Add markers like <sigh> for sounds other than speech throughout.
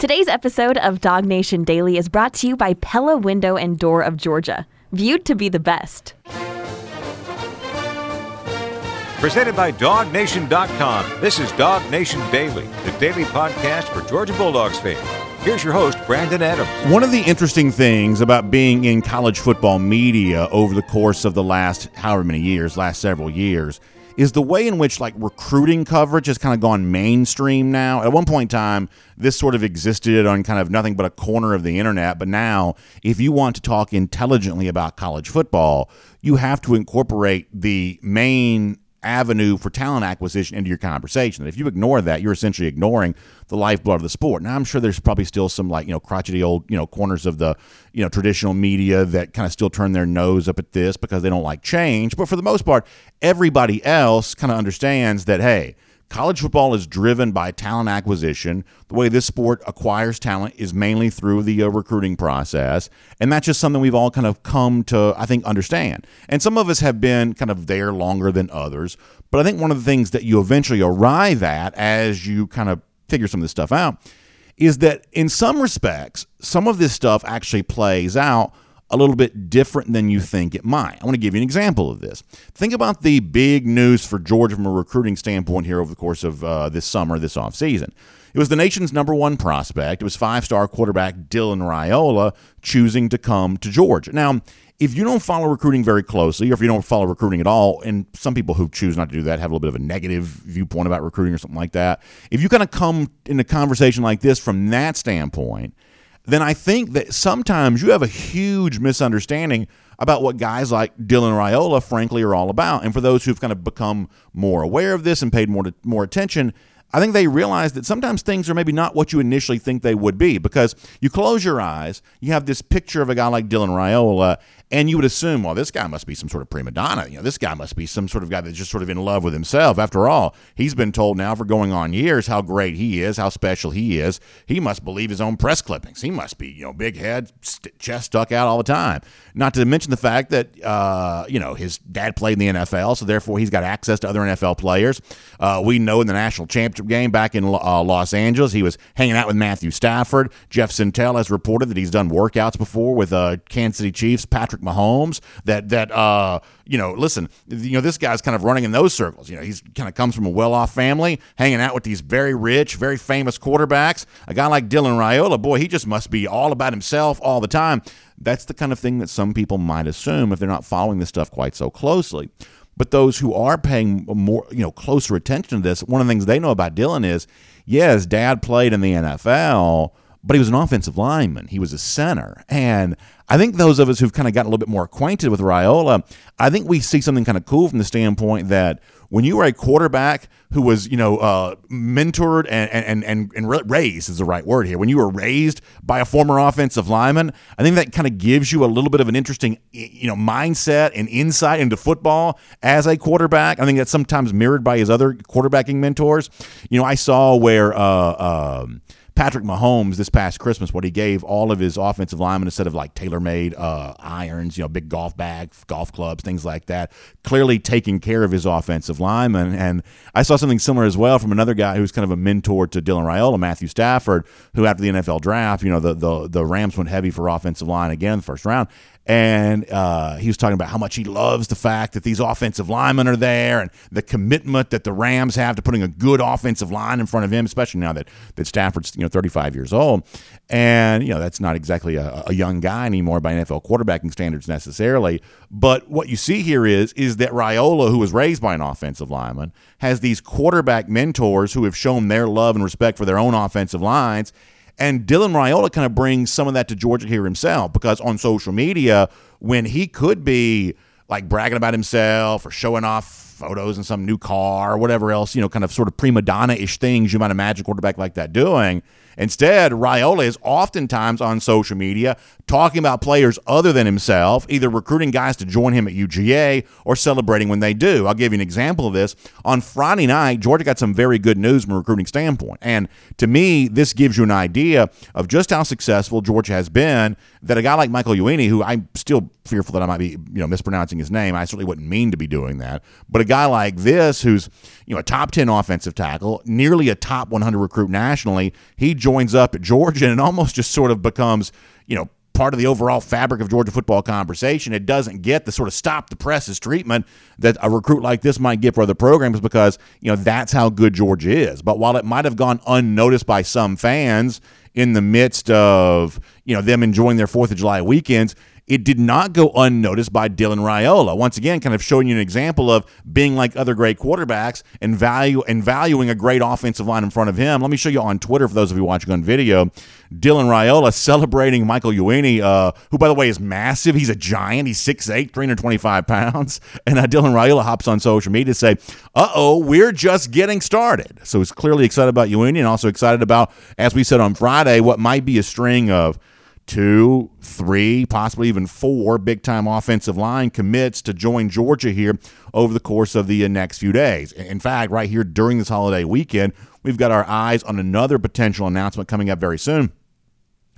Today's episode of DawgNation Daily is brought to you by Pella Window and Door of Georgia, viewed to be the best. Presented by DawgNation.com. This is DawgNation Daily, the daily podcast for Georgia Bulldogs fans. Here's your host, Brandon Adams. One of the interesting things about being in college football media over the course of the last however many years, last several years, is the way in which like recruiting coverage has kind of gone mainstream now. At one point in time, this sort of existed on kind of nothing but a corner of the internet, but now if you want to talk intelligently about college football, you have to incorporate the main avenue for talent acquisition into your conversation. And if you ignore that, you're essentially ignoring the lifeblood of the sport. Now, I'm sure there's probably still some like you know crotchety old you know corners of the you know traditional media that kind of still turn their nose up at this because they don't like change. But for the most part, everybody else kind of understands that hey College football is driven by talent acquisition. The way this sport acquires talent is mainly through the uh, recruiting process. And that's just something we've all kind of come to, I think, understand. And some of us have been kind of there longer than others. But I think one of the things that you eventually arrive at as you kind of figure some of this stuff out is that in some respects, some of this stuff actually plays out a little bit different than you think it might. I want to give you an example of this. Think about the big news for Georgia from a recruiting standpoint here over the course of uh, this summer, this offseason. It was the nation's number one prospect. It was five star quarterback Dylan Raiola choosing to come to Georgia. Now, if you don't follow recruiting very closely, or if you don't follow recruiting at all, and some people who choose not to do that have a little bit of a negative viewpoint about recruiting or something like that, if you kind of come in a conversation like this from that standpoint, then I think that sometimes you have a huge misunderstanding about what guys like Dylan Raiola, frankly, are all about. And for those who've kind of become more aware of this and paid more more attention, I think they realize that sometimes things are maybe not what you initially think they would be because you close your eyes, you have this picture of a guy like Dylan Raiola, and you would assume, well, this guy must be some sort of prima donna. You know, this guy must be some sort of guy that's just sort of in love with himself. After all, he's been told now for going on years how great he is, how special he is. He must believe his own press clippings. He must be, you know, big head, st- chest stuck out all the time. Not to mention the fact that, uh, you know, his dad played in the NFL, so therefore he's got access to other NFL players. Uh, we know in the national championship game back in uh, Los Angeles, he was hanging out with Matthew Stafford. Jeff Sentell has reported that he's done workouts before with uh, Kansas City Chiefs Patrick Patrick Mahomes. That that uh, you know, listen, you know, this guy's kind of running in those circles. You know, he's kind of comes from a well-off family, hanging out with these very rich, very famous quarterbacks. A guy like Dylan Raiola, boy, he just must be all about himself all the time. That's the kind of thing that some people might assume if they're not following this stuff quite so closely. But those who are paying more, you know, closer attention to this, one of the things they know about Dylan is, his dad played in the NFL, but he was an offensive lineman. He was a center. And I think those of us who've kind of gotten a little bit more acquainted with Raiola, I think we see something kind of cool from the standpoint that when you were a quarterback who was, you know, uh, mentored and, and, and, and raised is the right word here, when you were raised by a former offensive lineman, I think that kind of gives you a little bit of an interesting, you know, mindset and insight into football as a quarterback. I think that's sometimes mirrored by his other quarterbacking mentors. You know, I saw where, uh, um, Patrick Mahomes this past Christmas, what he gave all of his offensive linemen instead of like tailor made uh, irons, you know, big golf bag, golf clubs, things like that, clearly taking care of his offensive linemen. And I saw something similar as well from another guy who's kind of a mentor to Dylan Raiola, Matthew Stafford, who after the NFL draft, you know, the, the, the Rams went heavy for offensive line again in the first round and uh, he was talking about how much he loves the fact that these offensive linemen are there and the commitment that the Rams have to putting a good offensive line in front of him, especially now that that Stafford's you know 35 years old, and you know that's not exactly a, a young guy anymore by NFL quarterbacking standards necessarily. But what you see here is is that Raiola, who was raised by an offensive lineman, has these quarterback mentors who have shown their love and respect for their own offensive lines and Dylan Raiola kind of brings some of that to Georgia here himself because on social media, when he could be like bragging about himself or showing off photos in some new car or whatever else, you know, kind of sort of prima donna ish things you might imagine a quarterback like that doing. Instead, Raiola is oftentimes on social media talking about players other than himself, either recruiting guys to join him at UGA or celebrating when they do. I'll give you an example of this. On Friday night, Georgia got some very good news from a recruiting standpoint. And to me, this gives you an idea of just how successful Georgia has been that a guy like Michael Uini, who I'm still fearful that I might be, you know, mispronouncing his name. I certainly wouldn't mean to be doing that. But a guy like this, who's, you know, a top 10 offensive tackle, nearly a top 100 recruit nationally, he joins up at Georgia, and almost just sort of becomes, you know, part of the overall fabric of Georgia football conversation. It doesn't get the sort of stop the presses treatment that a recruit like this might get for other programs because, you know, that's how good Georgia is. But while it might have gone unnoticed by some fans in the midst of, you know, them enjoying their 4th of July weekends, it did not go unnoticed by Dylan Raiola. Once again, kind of showing you an example of being like other great quarterbacks and value and valuing a great offensive line in front of him. Let me show you on Twitter for those of you watching on video. Dylan Raiola celebrating Michael Uini, uh, who by the way is massive. He's a giant. He's 6'8", 325 pounds. <laughs> And uh, Dylan Raiola hops on social media to say, "Uh oh, we're just getting started." So he's clearly excited about Uini and also excited about, as we said on Friday, what might be a string of two, three, possibly even four big time offensive line commits to join Georgia here over the course of the uh, next few days. In fact, right here during this holiday weekend, we've got our eyes on another potential announcement coming up very soon.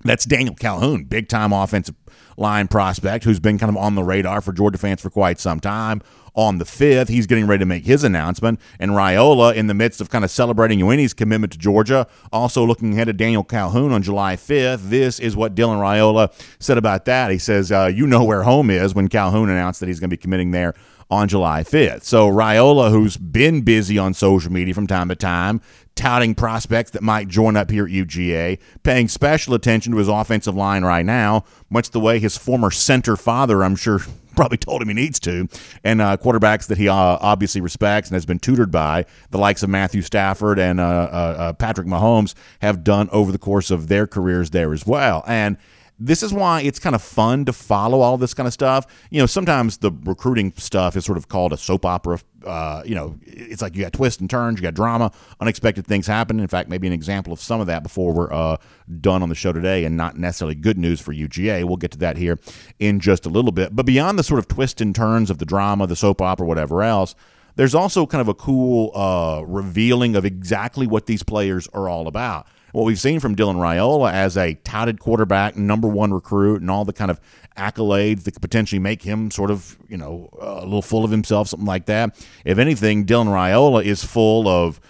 That's Daniel Calhoun, big time offensive line prospect who's been kind of on the radar for Georgia fans for quite some time on the 5th. He's getting ready to make his announcement. And Raiola, in the midst of kind of celebrating Uini's commitment to Georgia, also looking ahead at Daniel Calhoun on July 5th. This is what Dylan Raiola said about that. He says, uh, You know where home is when Calhoun announced that he's going to be committing there on July 5th. So Raiola, who's been busy on social media from time to time, touting prospects that might join up here at UGA, paying special attention to his offensive line right now, much the way his former center father, I'm sure, probably told him he needs to, and uh, quarterbacks that he uh, obviously respects and has been tutored by, the likes of Matthew Stafford and uh, uh, uh Patrick Mahomes, have done over the course of their careers there as well. And this is why it's kind of fun to follow all this kind of stuff. You know, sometimes the recruiting stuff is sort of called a soap opera. Uh, you know, it's like you got twists and turns, you got drama, unexpected things happen. In fact, maybe an example of some of that before we're uh, done on the show today, and not necessarily good news for UGA. We'll get to that here in just a little bit. But beyond the sort of twists and turns of the drama, the soap opera, whatever else, there's also kind of a cool uh, revealing of exactly what these players are all about what we've seen from Dylan Raiola as a touted quarterback, number one recruit, and all the kind of accolades that could potentially make him sort of, you know, a little full of himself, something like that. If anything, Dylan Raiola is full of,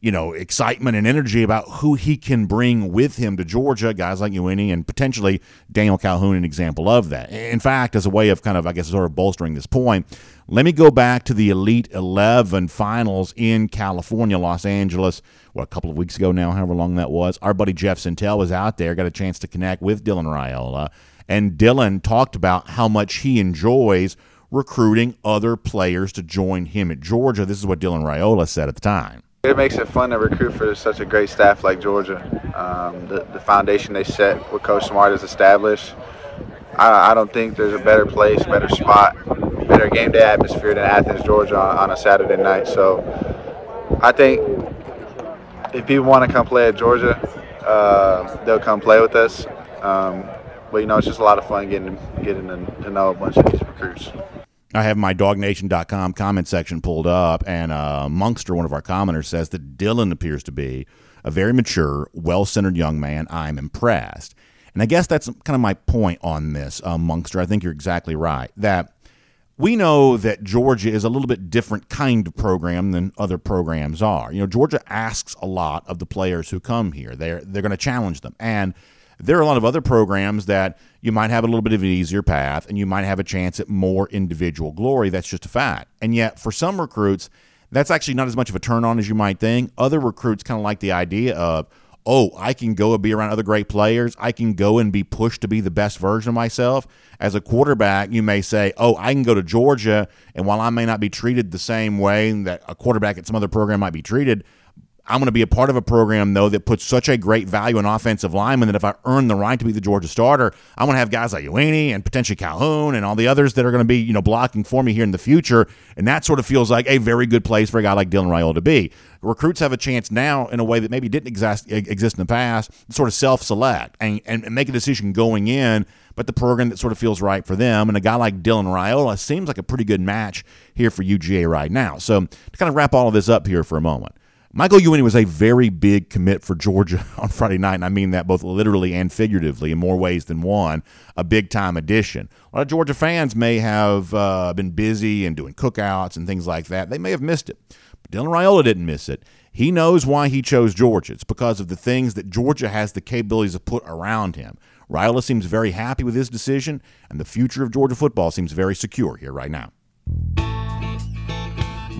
you know, excitement and energy about who he can bring with him to Georgia, guys like Uini and potentially Daniel Calhoun, an example of that. In fact, as a way of kind of, I guess, sort of bolstering this point, let me go back to the Elite 11 finals in California, Los Angeles, what, a couple of weeks ago now, however long that was. Our buddy Jeff Sentell was out there, got a chance to connect with Dylan Raiola, and Dylan talked about how much he enjoys recruiting other players to join him at Georgia. This is what Dylan Raiola said at the time. It makes it fun to recruit for such a great staff like Georgia. Um, the, the foundation they set, what Coach Smart has established, I, I, don't think there's a better place, better spot, better game day atmosphere than Athens, Georgia on, on a Saturday night. So I think if people want to come play at Georgia, uh, they'll come play with us. Um, but you know, it's just a lot of fun getting getting to, know a bunch of these recruits. I have my dawgnation.com comment section pulled up, and uh, Monkster, one of our commenters, says that Dylan appears to be a very mature, well centered young man. I'm impressed. And I guess that's kind of my point on this, uh, Monkster. I think you're exactly right. That we know that Georgia is a little bit different kind of program than other programs are. You know, Georgia asks a lot of the players who come here. They're they're going to challenge them. And there are a lot of other programs that you might have a little bit of an easier path and you might have a chance at more individual glory. That's just a fact. And yet, for some recruits, that's actually not as much of a turn on as you might think. Other recruits kind of like the idea of, oh, I can go and be around other great players. I can go and be pushed to be the best version of myself. As a quarterback, you may say, oh, I can go to Georgia, and while I may not be treated the same way that a quarterback at some other program might be treated, I'm going to be a part of a program, though, that puts such a great value on offensive linemen that if I earn the right to be the Georgia starter, I'm going to have guys like Uini and potentially Calhoun and all the others that are going to be, you know, blocking for me here in the future. And that sort of feels like a very good place for a guy like Dylan Raiola to be. Recruits have a chance now in a way that maybe didn't exist, exist in the past, sort of self select and, and make a decision going in but the program that sort of feels right for them. And a guy like Dylan Raiola seems like a pretty good match here for UGA right now. So to kind of wrap all of this up here for a moment, Michael Uini was a very big commit for Georgia <laughs> on Friday night, and I mean that both literally and figuratively in more ways than one. A big time addition. A lot of Georgia fans may have uh, been busy and doing cookouts and things like that. They may have missed it. But Dylan Raiola didn't miss it. He knows why he chose Georgia. It's because of the things that Georgia has the capabilities to put around him. Raiola seems very happy with his decision, and the future of Georgia football seems very secure here right now.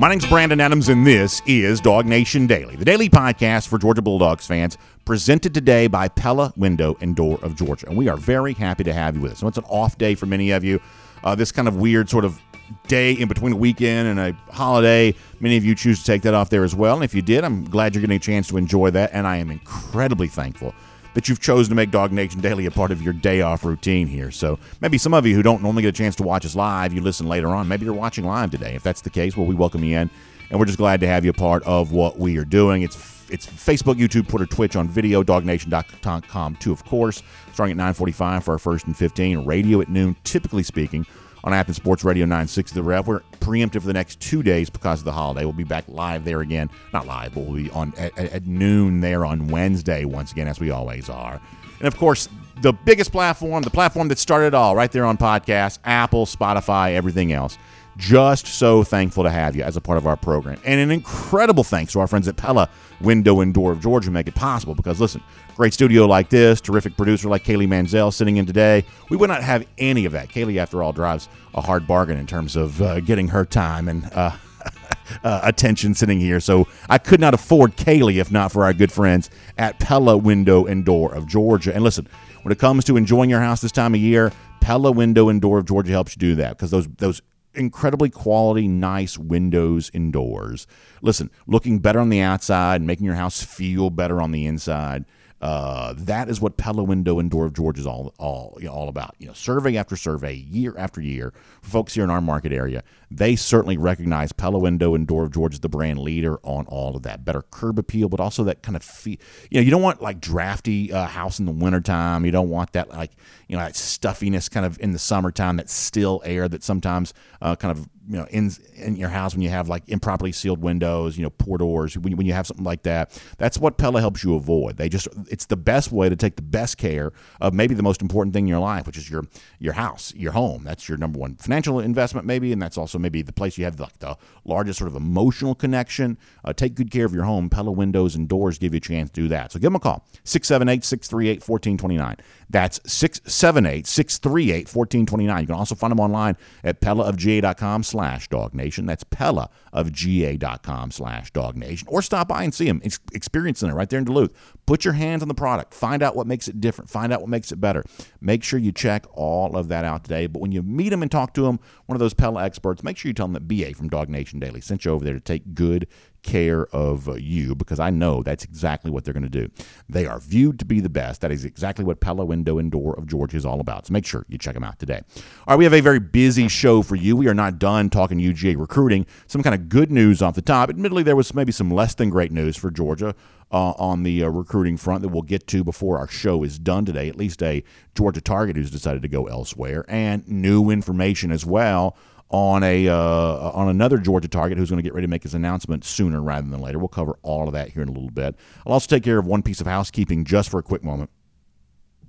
My name's Brandon Adams, and this is DawgNation Daily, the daily podcast for Georgia Bulldogs fans, presented today by Pella Window and Door of Georgia. And we are very happy to have you with us. So it's an off day for many of you. Uh, this kind of weird sort of day in between a weekend and a holiday. Many of you choose to take that off there as well. And if you did, I'm glad you're getting a chance to enjoy that. And I am incredibly thankful that you've chosen to make DawgNation Daily a part of your day off routine here. So maybe some of you who don't normally get a chance to watch us live, you listen later on. Maybe you're watching live today. If that's the case, well, we welcome you in. And we're just glad to have you a part of what we are doing. It's it's Facebook, YouTube, Twitter, Twitch on video, dawgnation.com too, of course. Starting at 9:45 for our first and 15. Radio at noon, typically speaking on Athens Sports Radio 960 The Rev. We're preemptive for the next two days because of the holiday. We'll be back live there again. Not live, but we'll be on at, at noon there on Wednesday once again, as we always are. And of course, the biggest platform, the platform that started it all, right there on podcast, Apple, Spotify, everything else. Just so thankful to have you as a part of our program. And an incredible thanks to our friends at Pella Window and Door of Georgia who make it possible. Because listen, great studio like this, terrific producer like Kaylee Manzel sitting in today. We would not have any of that. Kaylee, after all, drives a hard bargain in terms of uh, getting her time and uh, <laughs> uh, attention sitting here. So I could not afford Kaylee if not for our good friends at Pella Window and Door of Georgia. And listen, when it comes to enjoying your house this time of year, Pella Window and Door of Georgia helps you do that because those those incredibly quality, nice windows indoors. Listen, looking better on the outside, making your house feel better on the inside. Uh, that is what Pella Window and Door of Georgia is all all you know, all about. You know, survey after survey, year after year, for folks here in our market area, they certainly recognize Pella Window and Door of Georgia as the brand leader on all of that. Better curb appeal, but also that kind of feel. You know, you don't want like drafty uh, house in the wintertime. You don't want that like you know that stuffiness kind of in the summertime, that still air that sometimes uh, kind of you know in in your house when you have like improperly sealed windows, you know, poor doors. When you, when you have something like that, that's what Pella helps you avoid. They just it's the best way to take the best care of maybe the most important thing in your life, which is your your house, your home. That's your number one financial investment, maybe, and that's also maybe the place you have like the largest sort of emotional connection. Uh, take good care of your home. Pella windows and doors give you a chance to do that. So give them a call 678 638 1429. That's 678 638 1429. You can also find them online at pellaofga.com slash dognation. That's pellaofga.com slash Dog Nation. Or stop by and see them. It's Experience Center right there in Duluth. Put your hands on the product. Find out what makes it different. Find out what makes it better. Make sure you check all of that out today. But when you meet them and talk to them, one of those Pella experts, make sure you tell them that BA from DawgNation Daily sent you over there to take good care of you because I know that's exactly what they're going to do. They are viewed to be the best. That is exactly what Pella Window and Door of Georgia is all about. So make sure you check them out today. All right, we have a very busy show for you. We are not done talking UGA recruiting. Some kind of good news off the top. Admittedly, there was maybe some less than great news for Georgia. Uh, on the uh, recruiting front that we'll get to before our show is done today. At least a Georgia target who's decided to go elsewhere, and new information as well on a uh, on another Georgia target who's going to get ready to make his announcement sooner rather than later. We'll cover all of that here in a little bit. I'll also take care of one piece of housekeeping just for a quick moment.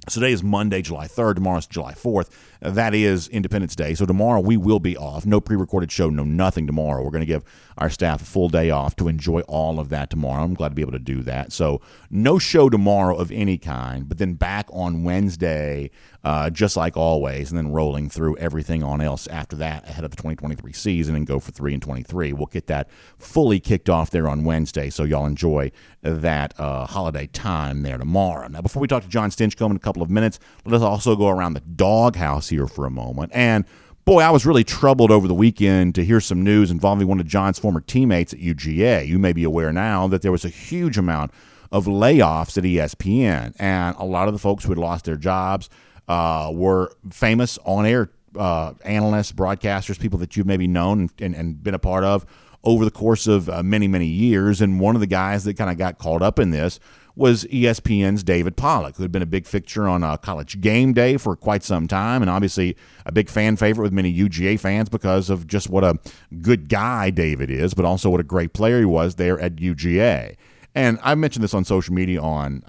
So today is Monday, July 3rd. Tomorrow's July 4th. That is Independence Day. So tomorrow we will be off. No pre recorded show, no nothing tomorrow. We're going to give our staff a full day off to enjoy all of that tomorrow. I'm glad to be able to do that. So no show tomorrow of any kind, but then back on Wednesday, uh, just like always, and then rolling through everything on else after that ahead of the 2023 season and go for 3 and 23. We'll get that fully kicked off there on Wednesday. So y'all enjoy that uh, holiday time there tomorrow. Now, before we talk to Jon Stinchcomb in a couple of minutes, let us also go around the doghouse here for a moment. And boy, I was really troubled over the weekend to hear some news involving one of Jon's former teammates at UGA. You may be aware now that there was a huge amount of layoffs at ESPN, and a lot of the folks who had lost their jobs uh, were famous on air uh, analysts, broadcasters, people that you've maybe known and, and been a part of over the course of uh, many, many years. And one of the guys that kind of got caught up in this was ESPN's David Pollack, who had been a big fixture on uh, College Game Day for quite some time, and obviously a big fan favorite with many UGA fans because of just what a good guy David is, but also what a great player he was there at UGA. And I mentioned this on social media on,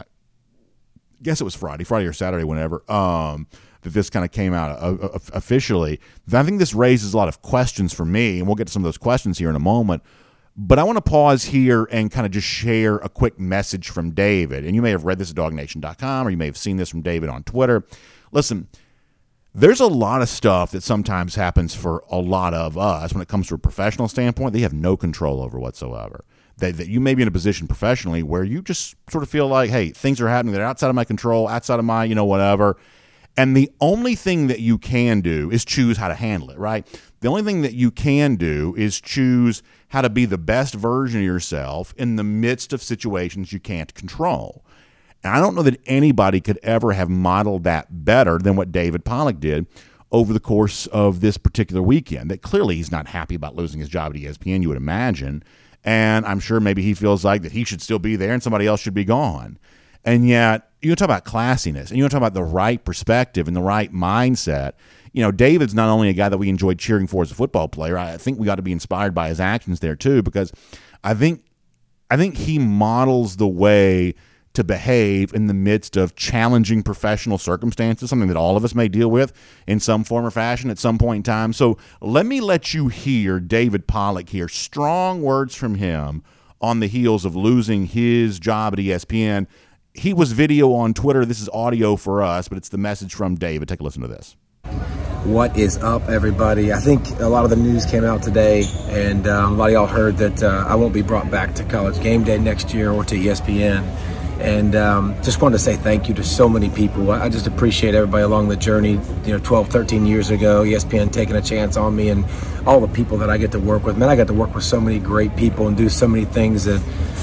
guess it was Friday, Friday or Saturday, whenever. Um, that this kind of came out uh, uh, officially. I think this raises a lot of questions for me, and we'll get to some of those questions here in a moment But I want to pause here and kind of just share a quick message from David. And you may have read this at dawgnation.com or you may have seen this from David on Twitter. Listen, there's a lot of stuff that sometimes happens for a lot of us when it comes to a professional standpoint they have no control over whatsoever that, that you may be in a position professionally where you just sort of feel like, hey, things are happening that are outside of my control, outside of my, you know, whatever. And the only thing that you can do is choose how to handle it, right? The only thing that you can do is choose how to be the best version of yourself in the midst of situations you can't control. And I don't know that anybody could ever have modeled that better than what David Pollack did over the course of this particular weekend. That clearly he's not happy about losing his job at ESPN, you would imagine. And I'm sure maybe he feels like that he should still be there and somebody else should be gone. And yet, you talk about classiness and you talk about the right perspective and the right mindset. You know, David's not only a guy that we enjoyed cheering for as a football player. I think we got to be inspired by his actions there too, because I think I think he models the way to behave in the midst of challenging professional circumstances, something that all of us may deal with in some form or fashion at some point in time. So let me let you hear David Pollack here. Strong words from him on the heels of losing his job at ESPN. He was video on Twitter. This is audio for us, but it's the message from David. Take a listen to this. What is up, everybody? I think a lot of the news came out today, and um, a lot of y'all heard that uh, I won't be brought back to college game day next year or to ESPN. And um, just wanted to say thank you to so many people. I just appreciate everybody along the journey. You know, 12, 13 years ago, ESPN taking a chance on me and all the people that I get to work with. Man, I got to work with so many great people and do so many things that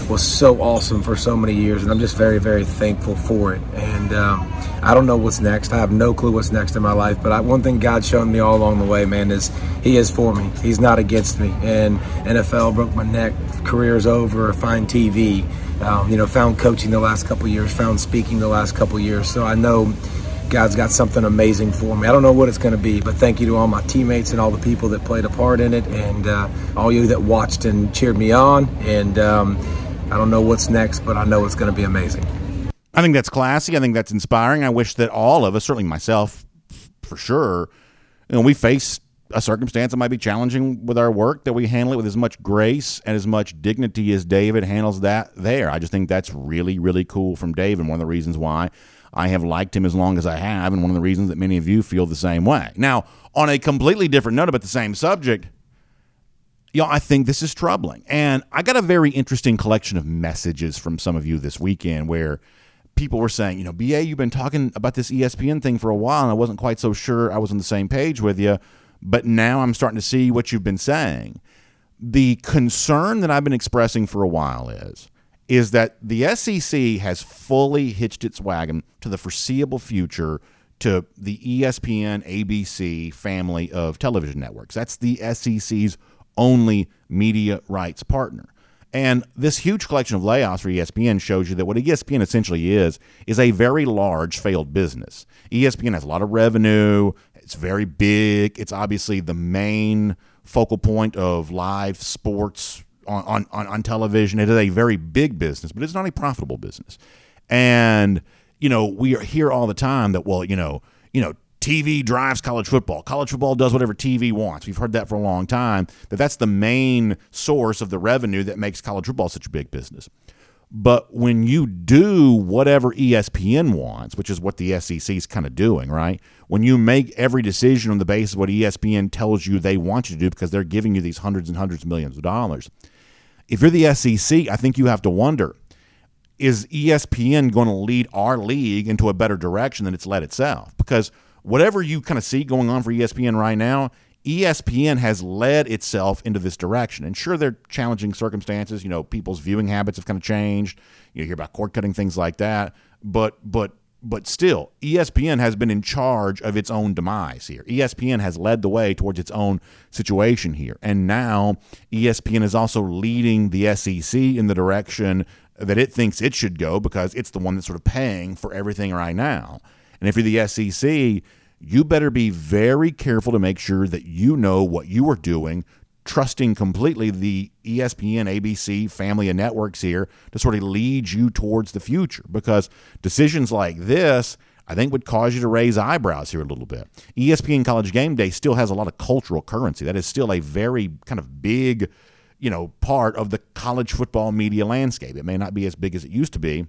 was so awesome for so many years. And I'm just very, very thankful for it. And um, I don't know what's next. I have no clue what's next in my life. But I, one thing God's shown me all along the way, man, is He is for me. He's not against me. And NFL broke my neck. Career's over. fine TV. Um, you know, found coaching the last couple years, found speaking the last couple years. So I know God's got something amazing for me. I don't know what it's going to be, but thank you to all my teammates and all the people that played a part in it, and uh, all you that watched and cheered me on. And um, I don't know what's next, but I know it's going to be amazing. I think that's classy. I think that's inspiring. I wish that all of us, certainly myself, for sure, you know, we face a circumstance that might be challenging with our work that we handle it with as much grace and as much dignity as David handles that there. I just think that's really, really cool from Dave, and one of the reasons why I have liked him as long as I have, and one of the reasons that many of you feel the same way. Now, on a completely different note about the same subject, y'all, I think this is troubling. And I got a very interesting collection of messages from some of you this weekend where people were saying, you know, BA, you've been talking about this ESPN thing for a while, and I wasn't quite so sure I was on the same page with you but now I'm starting to see what you've been saying. The concern that I've been expressing for a while is is that the SEC has fully hitched its wagon to the foreseeable future to the ESPN ABC family of television networks. That's the SEC's only media rights partner. And this huge collection of layoffs for ESPN shows you that what ESPN essentially is is a very large failed business. ESPN has a lot of revenue, it's very big. It's obviously the main focal point of live sports on, on, on television. It is a very big business, but it's not a profitable business. And, you know, we are hear all the time that, well, you know, you know, TV drives college football. College football does whatever TV wants. We've heard that for a long time. That that's the main source of the revenue that makes college football such a big business. But when you do whatever ESPN wants, which is what the SEC is kind of doing, right? When you make every decision on the basis of what ESPN tells you they want you to do because they're giving you these hundreds and hundreds of millions of dollars, if you're the SEC, I think you have to wonder is ESPN going to lead our league into a better direction than it's led itself? Because whatever you kind of see going on for ESPN right now, ESPN has led itself into this direction. And sure, there are challenging circumstances. You know, people's viewing habits have kind of changed. You hear about cord cutting, things like that. But but but still, ESPN has been in charge of its own demise here. ESPN has led the way towards its own situation here. And now ESPN is also leading the SEC in the direction that it thinks it should go because it's the one that's sort of paying for everything right now. And if you're the SEC, you better be very careful to make sure that you know what you are doing, trusting completely the ESPN, ABC family of networks here to sort of lead you towards the future because decisions like this. I think would cause you to raise eyebrows here a little bit. ESPN College Game Day still has a lot of cultural currency. That is still a very kind of big you know, part of the college football media landscape. It may not be as big as it used to be,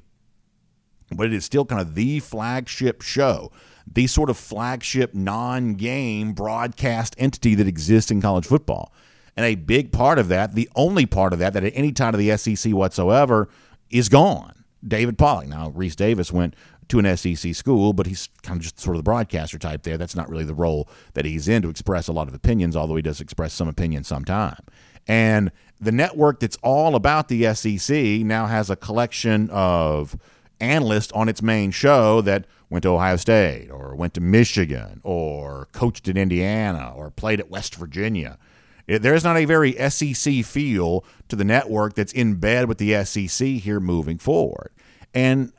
but it is still kind of the flagship show, the sort of flagship non game broadcast entity that exists in college football. And a big part of that, the only part of that, that at any time of the SEC whatsoever, is gone. David Pollack. Now, Rece Davis went to an SEC school, but he's kind of just sort of the broadcaster type there. That's not really the role that he's in to express a lot of opinions, although he does express some opinions sometime. And the network that's all about the SEC now has a collection of analysts on its main show that went to Ohio State or went to Michigan or coached at Indiana or played at West Virginia. There is not a very SEC feel to the network that's in bed with the SEC here moving forward. And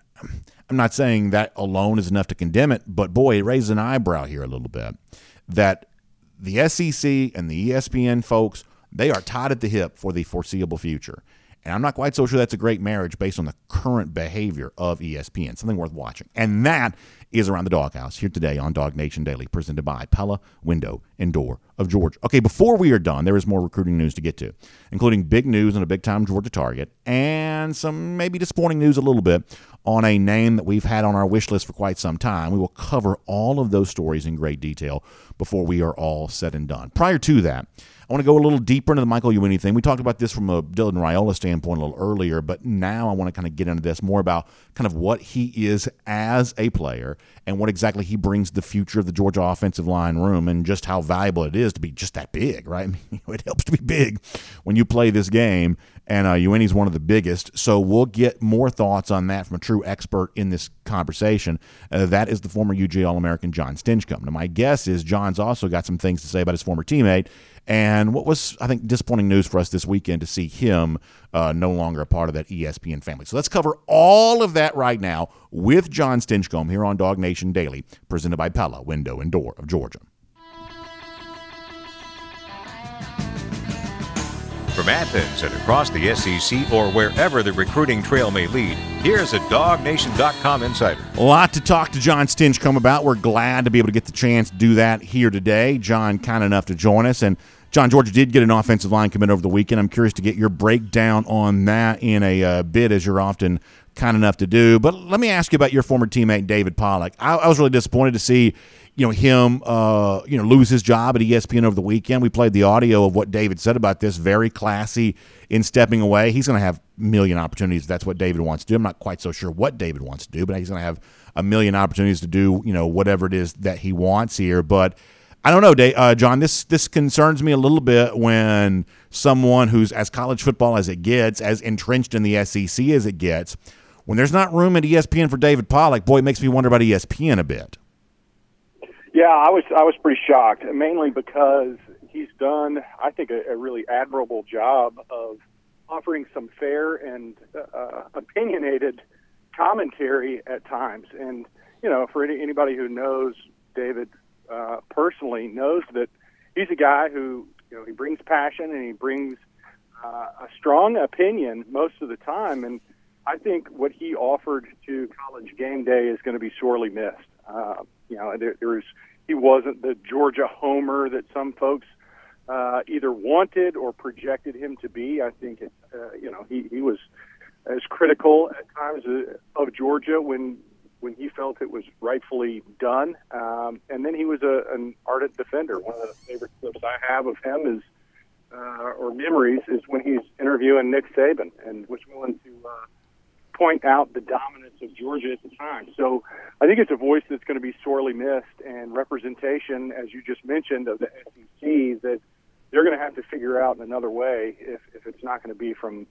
I'm not saying that alone is enough to condemn it, but boy, it raises an eyebrow here a little bit that the SEC and the ESPN folks, they are tied at the hip for the foreseeable future. And I'm not quite so sure that's a great marriage based on the current behavior of ESPN. Something worth watching. And that is Around the Doghouse here today on DawgNation Daily, presented by Pella Window and Door of Georgia. Okay, before we are done, there is more recruiting news to get to, including big news on a big time Georgia target and some maybe disappointing news a little bit on a name that we've had on our wish list for quite some time. We will cover all of those stories in great detail before we are all said and done. Prior to that, I want to go a little deeper into the Michael Uini thing. We talked about this from a Dylan Raiola standpoint a little earlier, but now I want to kind of get into this more about kind of what he is as a player and what exactly he brings the future of the Georgia offensive line room and just how valuable it is to be just that big, right? <laughs> I mean, it helps to be big when you play this game, and uh, Uini's one of the biggest. So we'll get more thoughts on that from a true expert in this conversation. Uh, that is the former UGA All American Jon Stinchcomb. Now, my guess is Jon's also got some things to say about his former teammate and what was, I think, disappointing news for us this weekend to see him uh, no longer a part of that ESPN family. So let's cover all of that right now with Jon Stinchcomb here on DawgNation Daily, presented by Pella, Window and Door of Georgia. From Athens and across the SEC or wherever the recruiting trail may lead, here's a DawgNation.com insider. A lot to talk to Jon Stinchcomb about. We're glad to be able to get the chance to do that here today. Jon, kind enough to join us. And Jon, Georgia did get an offensive line commit over the weekend. I'm curious to get your breakdown on that in a uh, bit, as you're often kind enough to do. But let me ask you about your former teammate, David Pollack. I, I was really disappointed to see you know him uh, you know lose his job at ESPN over the weekend. We played the audio of what David said about this. Very classy in stepping away. He's going to have a million opportunities. That's what David wants to do. I'm not quite so sure what David wants to do, but he's going to have a million opportunities to do you know whatever it is that he wants here. But I don't know, Dave, uh, Jon. This this concerns me a little bit when someone who's as college football as it gets, as entrenched in the SEC as it gets, when there's not room at ESPN for David Pollack, boy, it makes me wonder about ESPN a bit. Yeah, I was I was pretty shocked, mainly because he's done, I think, a, a really admirable job of offering some fair and uh, opinionated commentary at times. And you know, for any, anybody who knows David uh, personally, knows that he's a guy who you know he brings passion and he brings uh, a strong opinion most of the time. And I think what he offered to College Game Day is going to be sorely missed. Uh, you know, there, there was he wasn't the Georgia homer that some folks uh, either wanted or projected him to be. I think it, uh, you know he he was as critical at times uh, of Georgia when when he felt it was rightfully done. Um, and then he was a, an ardent defender. One of the favorite clips I have of him is, uh, or memories, is when he's interviewing Nick Saban and was willing to uh, point out the dominance of Georgia at the time. So I think it's a voice that's going to be sorely missed, and representation, as you just mentioned, of the SEC that they're going to have to figure out in another way if, if it's not going to be from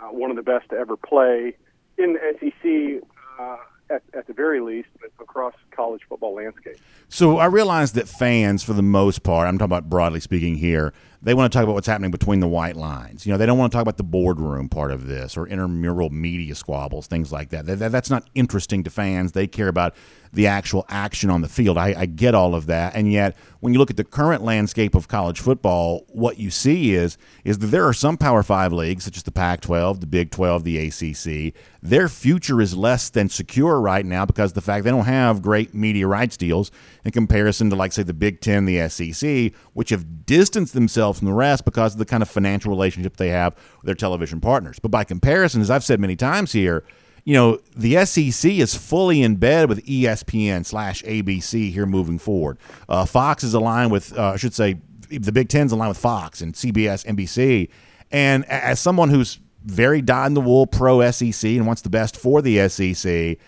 uh, one of the best to ever play in the SEC. Uh, at, at the very least, but across college football landscape. So I realize that fans, for the most part, I'm talking about broadly speaking here, they want to talk about what's happening between the white lines. You know, they don't want to talk about the boardroom part of this or intramural media squabbles, things like that. that. That's not interesting to fans. They care about the actual action on the field. I, I get all of that, and yet when you look at the current landscape of college football, what you see is is that there are some Power Five leagues, such as the Pac-12, the Big 12, the ACC. Their future is less than secure right now because the fact they don't have have great media rights deals in comparison to, like, say, the Big Ten, the SEC, which have distanced themselves from the rest because of the kind of financial relationship they have with their television partners. But by comparison, as I've said many times here, you know, the SEC is fully in bed with ESPN slash ABC here moving forward. Uh, Fox is aligned with, uh, I should say, the Big Ten's aligned with Fox and CBS, NBC. And as someone who's very dyed in the wool pro SEC and wants the best for the SEC,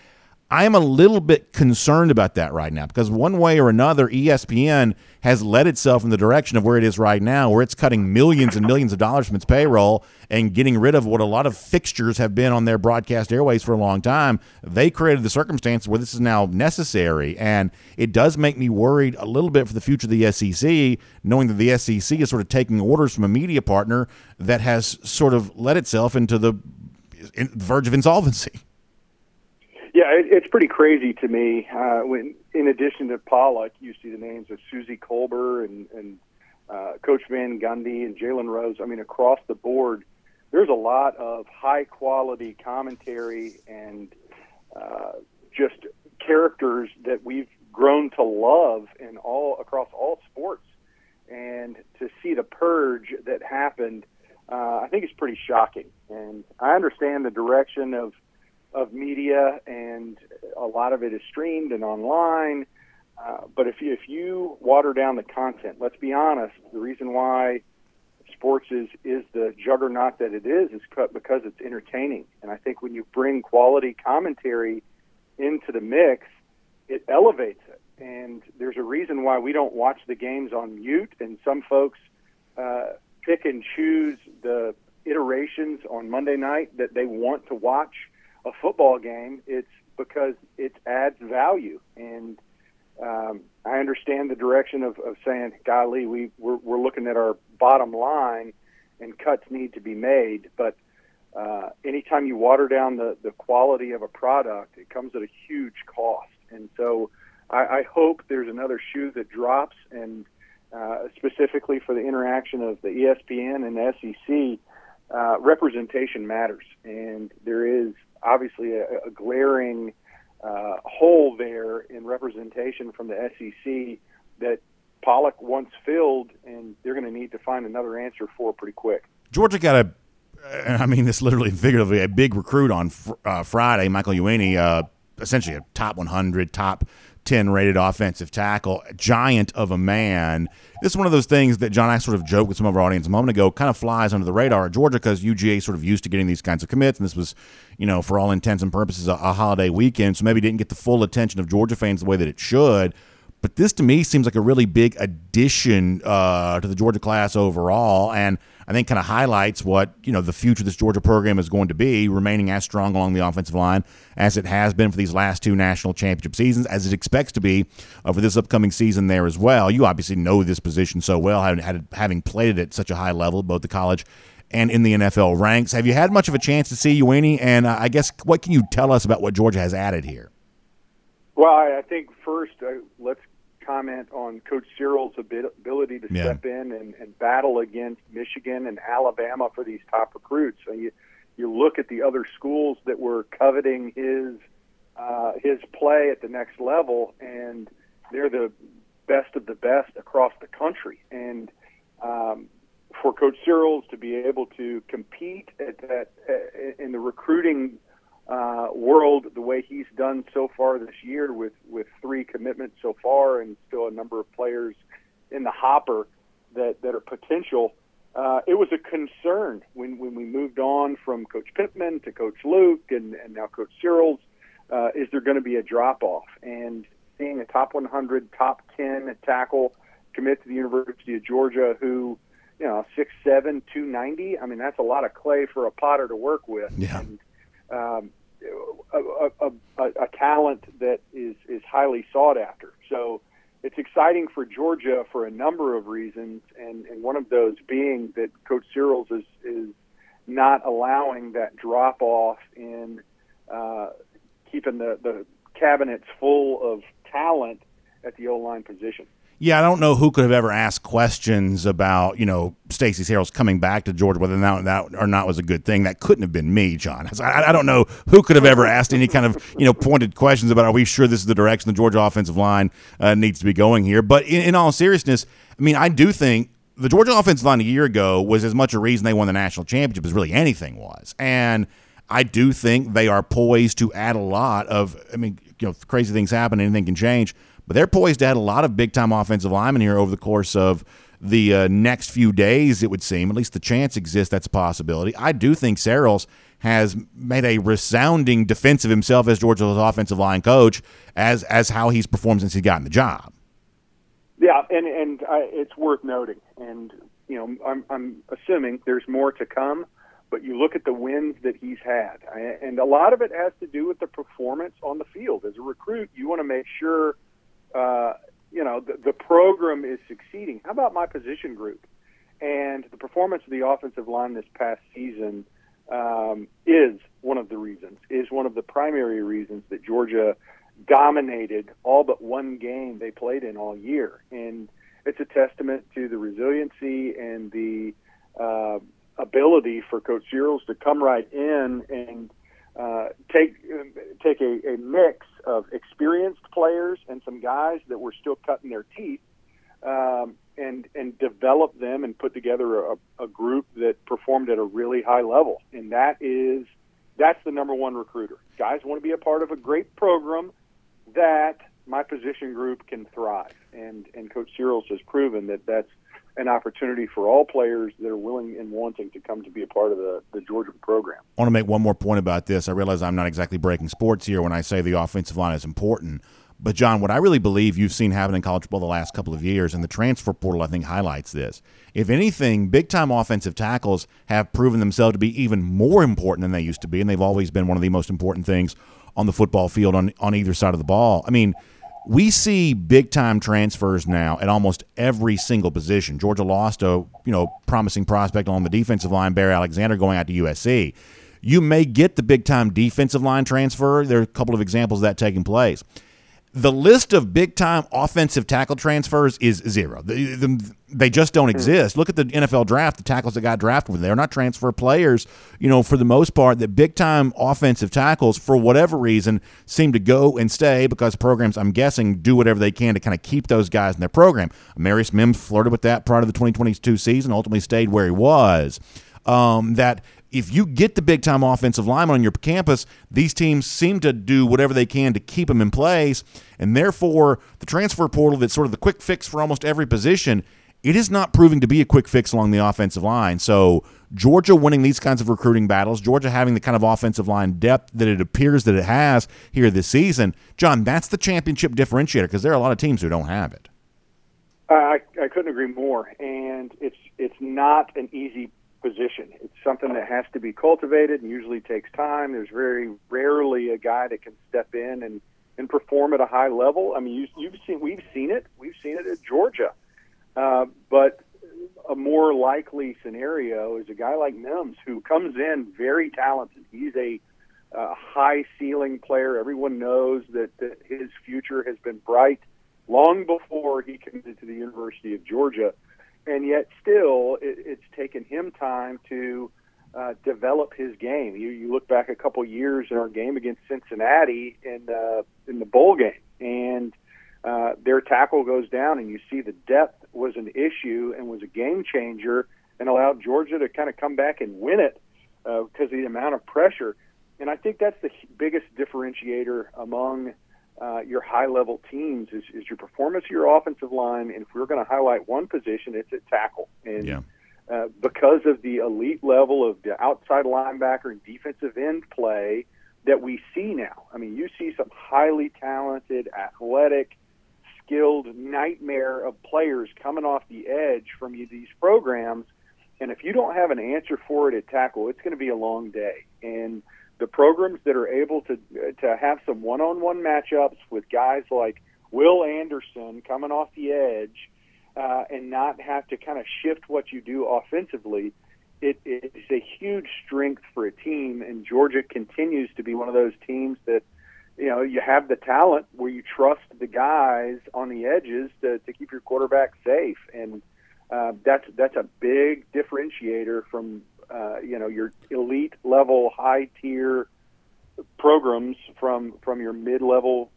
I am a little bit concerned about that right now because one way or another, ESPN has led itself in the direction of where it is right now, where it's cutting millions and millions of dollars from its payroll and getting rid of what a lot of fixtures have been on their broadcast airways for a long time. They created the circumstance where this is now necessary. And it does make me worried a little bit for the future of the SEC, knowing that the SEC is sort of taking orders from a media partner that has sort of led itself into the verge of insolvency. <laughs> Yeah, it, it's pretty crazy to me. Uh, when, in addition to Pollack, you see the names of Suzy Kolber and, and uh, Coach Van Gundy and Jalen Rose. I mean, across the board, there's a lot of high quality commentary and uh, just characters that we've grown to love in all across all sports. And to see the purge that happened, uh, I think it's pretty shocking. And I understand the direction of of media, and a lot of it is streamed and online. Uh, but if you, if you water down the content, let's be honest, the reason why sports is is the juggernaut that it is is because it's entertaining. And I think when you bring quality commentary into the mix, it elevates it. And there's a reason why we don't watch the games on mute, and some folks uh, pick and choose the iterations on Monday night that they want to watch a football game, it's because it adds value. And um, I understand the direction of, of saying, golly, we, we're, we're looking at our bottom line and cuts need to be made. But uh, anytime you water down the, the quality of a product, it comes at a huge cost. And so I, I hope there's another shoe that drops, and uh, specifically for the interaction of the ESPN and the SEC, uh, representation matters. And there is obviously a, a glaring uh, hole there in representation from the SEC that Pollack once filled, and they're going to need to find another answer for pretty quick. Georgia got a, I mean, this literally figuratively, a big recruit on uh, Friday, Michael Uini, uh, essentially a top 100, top 10 rated offensive tackle, giant of a man. This is one of those things that Jon I sort of joked with some of our audience a moment ago, kind of flies under the radar at Georgia because UGA sort of used to getting these kinds of commits, and this was, you know, for all intents and purposes, a, a holiday weekend, so maybe didn't get the full attention of Georgia fans the way that it should. But this to me seems like a really big addition uh, to the Georgia class overall, and I think kind of highlights what you know the future of this Georgia program is going to be, remaining as strong along the offensive line as it has been for these last two national championship seasons, as it expects to be uh, for this upcoming season there as well. You obviously know this position so well, having, having played it at such a high level, both the college and in the NFL ranks. Have you had much of a chance to see Uini? And uh, I guess what can you tell us about what Georgia has added here? Well, I think first uh, let's comment on Coach Searels' ability to yeah. step in and, and battle against Michigan and Alabama for these top recruits. So you you look at the other schools that were coveting his uh, his play at the next level, and they're the best of the best across the country. And um, for Coach Searels to be able to compete at that uh, in the recruiting uh, world the way he's done so far this year with with three commitments so far and still a number of players in the hopper that that are potential. Uh, it was a concern when when we moved on from Coach Pittman to Coach Luke and, and now Coach Searels. Uh, is there going to be a drop off? And seeing a top 100, top 10 tackle commit to the University of Georgia, who you know six seven, two ninety. I mean that's a lot of clay for a Potter to work with. Yeah. And, um, a, a, a, a talent that is is highly sought after. So it's exciting for Georgia for a number of reasons, and, and one of those being that Coach Searels is is not allowing that drop off in uh, keeping the, the cabinets full of talent at the O line position. Yeah, I don't know who could have ever asked questions about, you know, Stacey Searels coming back to Georgia, whether that, that or not was a good thing. That couldn't have been me, Jon. I, I, don't know who could have ever asked any kind of, you know, pointed questions about are we sure this is the direction the Georgia offensive line uh, needs to be going here. But in, in all seriousness, I mean, I do think the Georgia offensive line a year ago was as much a reason they won the national championship as really anything was. And I do think they are poised to add a lot of, I mean, you know, crazy things happen, anything can change but they're poised to add a lot of big time offensive linemen here over the course of the uh, next few days, it would seem. At least the chance exists that's a possibility. I do think Searels has made a resounding defense of himself as Georgia's offensive line coach as as how he's performed since he's gotten the job. Yeah, and and uh, it's worth noting, and you know, I'm I'm assuming there's more to come, but you look at the wins that he's had, and a lot of it has to do with the performance on the field. As a recruit, you want to make sure uh, you know, the, the program is succeeding. How about my position group? And the performance of the offensive line this past season um, is one of the reasons, is one of the primary reasons that Georgia dominated all but one game they played in all year. And it's a testament to the resiliency and the uh, ability for Coach Searels to come right in and uh, take take a, a mix of experienced players and some guys that were still cutting their teeth, um, and and develop them and put together a, a group that performed at a really high level. And that is that's the number one recruiter. Guys want to be a part of a great program that my position group can thrive. And and Coach Searels has proven that that's an opportunity for all players that are willing and wanting to come to be a part of the, the Georgia program. I want to make one more point about this. I realize I'm not exactly breaking sports here when I say the offensive line is important. But, Jon, what I really believe you've seen happen in college football the last couple of years, and the transfer portal, I think, highlights this. If anything, big time offensive tackles have proven themselves to be even more important than they used to be, and they've always been one of the most important things on the football field on, on either side of the ball. I mean, we see big time transfers now at almost every single position. Georgia lost a you know promising prospect on the defensive line, Bear Alexander, going out to USC. You may get the big time defensive line transfer. There are a couple of examples of that taking place the list of big time offensive tackle transfers is zero. The, the, they just don't hmm. exist. Look at the NFL draft, the tackles that got drafted. They're not transfer players, you know, for the most part, that big time offensive tackles, for whatever reason, seem to go and stay because programs, I'm guessing, do whatever they can to kind of keep those guys in their program. Marius Mims flirted with that prior to the 2022 season, ultimately stayed where he was. Um, that if you get the big time offensive lineman on your campus, these teams seem to do whatever they can to keep them in place. And therefore, the transfer portal that's sort of the quick fix for almost every position, it is not proving to be a quick fix along the offensive line. So, Georgia winning these kinds of recruiting battles, Georgia having the kind of offensive line depth that it appears that it has here this season, Jon, that's the championship differentiator because there are a lot of teams who don't have it. I, I couldn't agree more, and it's it's not an easy position. It's something that has to be cultivated and usually takes time. There's very rarely a guy that can step in and and perform at a high level. I mean, you, you've seen we've seen it. We've seen it at Georgia, uh, but a more likely scenario is a guy like Mims who comes in very talented. He's a uh, high ceiling player. Everyone knows that, that his future has been bright long before he committed to the University of Georgia and yet still it, it's taken him time to uh, develop his game. You, you look back a couple years in our game against Cincinnati in uh, in the bowl game, and uh, their tackle goes down, and you see the depth was an issue and was a game changer, and allowed Georgia to kind of come back and win it because uh, of the amount of pressure. And I think that's the biggest differentiator among uh, your high level teams is, is your performance of your offensive line. And if we're going to highlight one position, it's at tackle. And yeah. uh, because of the elite level of the outside linebacker and defensive end play that we see now, I mean, you see some highly talented, athletic, skilled nightmare of players coming off the edge from these programs. And if you don't have an answer for it at tackle, it's going to be a long day. And the programs that are able to to have some one-on-one matchups with guys like Will Anderson coming off the edge uh, and not have to kind of shift what you do offensively, it is a huge strength for a team. And Georgia continues to be one of those teams that you know, you have the talent where you trust the guys on the edges to, to keep your quarterback safe, and uh, that's that's a big differentiator from uh, you know your elite level, high tier programs from from your mid level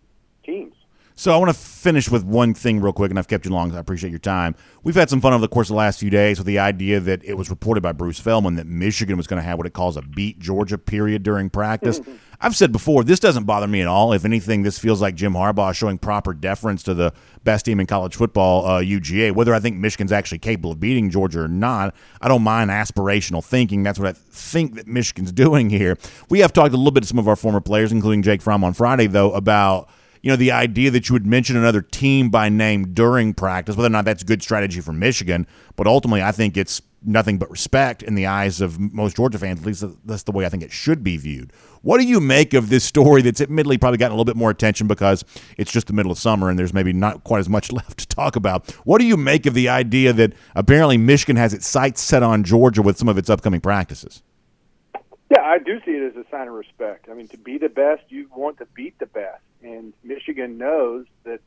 teams. So I want to finish with one thing real quick, and I've kept you long. I appreciate your time. We've had some fun over the course of the last few days with the idea that it was reported by Bruce Feldman that Michigan was going to have what it calls a beat Georgia period during practice. <laughs> I've said before, this doesn't bother me at all. If anything, this feels like Jim Harbaugh showing proper deference to the best team in college football, uh, UGA. Whether I think Michigan's actually capable of beating Georgia or not, I don't mind aspirational thinking. That's what I think that Michigan's <laughs> doing here. We have talked a little bit to some of our former players, including Jake Fromm on Friday, though, about – you know, the idea that you would mention another team by name during practice, whether or not that's good strategy for Michigan, but ultimately I think it's nothing but respect in the eyes of most Georgia fans. At least that's the way I think it should be viewed. What do you make of this story that's admittedly probably gotten a little bit more attention because it's just the middle of summer and there's maybe not quite as much <laughs> left to talk about? What do you make of the idea that apparently Michigan has its sights set on Georgia with some of its upcoming practices? Yeah, I do see it as a sign of respect. I mean, to be the best, you want to beat the best, and Michigan knows that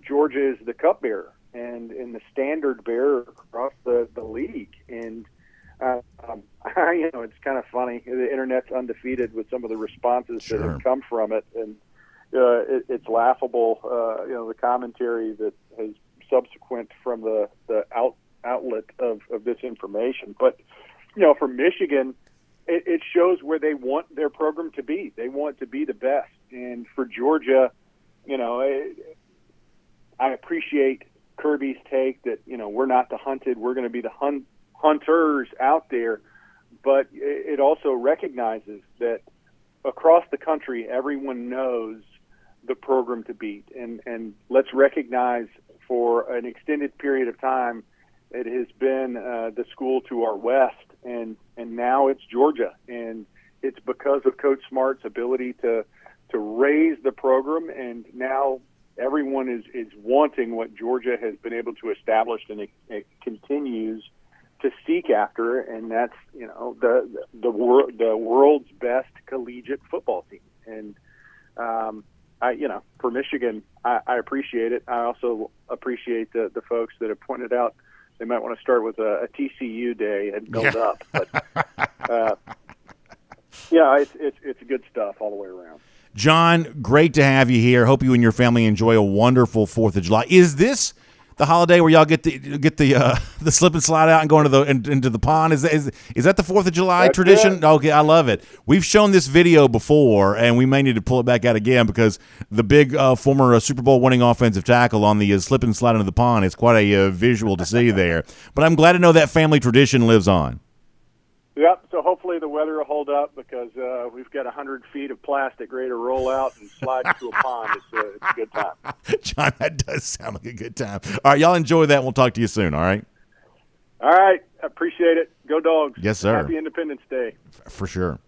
Georgia is the cup bearer and in the standard bearer across the the league. And uh, um, <laughs> I, you know, it's kind of funny. The internet's undefeated with some of the responses Sure. that have come from it, and uh, it, it's laughable. Uh, you know, the commentary that has subsequent from the the out, outlet of of this information, but you know, for Michigan it, it shows where they want their program to be. They want to be the best. And for Georgia, you know, I, I appreciate Kirby's take that you know we're not the hunted, we're going to be the hun- hunters out there. But it, it also recognizes that across the country, everyone knows the program to beat, and and let's recognize for an extended period of time, it has been uh, the school to our west, and and now it's Georgia, and it's because of Coach Smart's ability to to raise the program, and now everyone is is wanting what Georgia has been able to establish, and it, it continues to seek after, and that's you know the the wor- the world's best collegiate football team, and um, I you know for Michigan, I, I appreciate it. I also appreciate the the folks that have pointed out they might want to start with a, a TCU day and build Yeah. up, but <laughs> uh, yeah, it's it's it's good stuff all the way around. Jon, great to have you here. Hope you and your family enjoy a wonderful Fourth of July. Is this the holiday where y'all get the get the uh, <laughs> the slip and slide out and go into the in, into the pond? Is, is is that the Fourth of July That's tradition? it. Okay, I love it. We've shown this video before, and we may need to pull it back out again because the big uh, former uh, Super Bowl winning offensive tackle on the uh, slip and slide into the pond is quite a uh, visual to see there. But I'm glad to know that family tradition lives on. Yep. So hopefully the weather will hold up because uh, we've got hundred feet of plastic ready to roll out and slide into a pond. It's a, it's a good time. <laughs> Jon, that does sound like a good time. All right, y'all enjoy that. We'll talk to you soon. All right, All right. Appreciate it. Go dogs. Yes, sir. Happy Independence Day. for sure.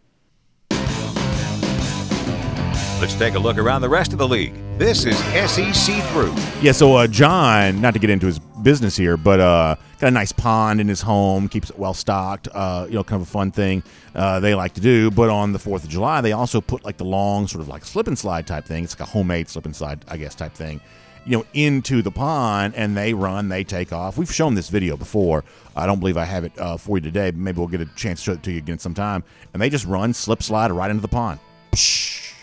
Let's take a look around the rest of the league. This is SEC Through. Yeah, so uh, Jon, not to get into his business here, but uh, got a nice pond in his home, keeps it well stocked. Uh, you know, kind of a fun thing uh, they like to do. But on the Fourth of July, they also put like the long sort of like slip and slide type thing. It's like a homemade slip and slide, I guess, type thing. You know, into the pond, and they run, they take off. We've shown this video before. I don't believe I have it uh, for you today. But maybe we'll get a chance to show it to you again sometime. And they just run, slip, slide right into the pond. Psh.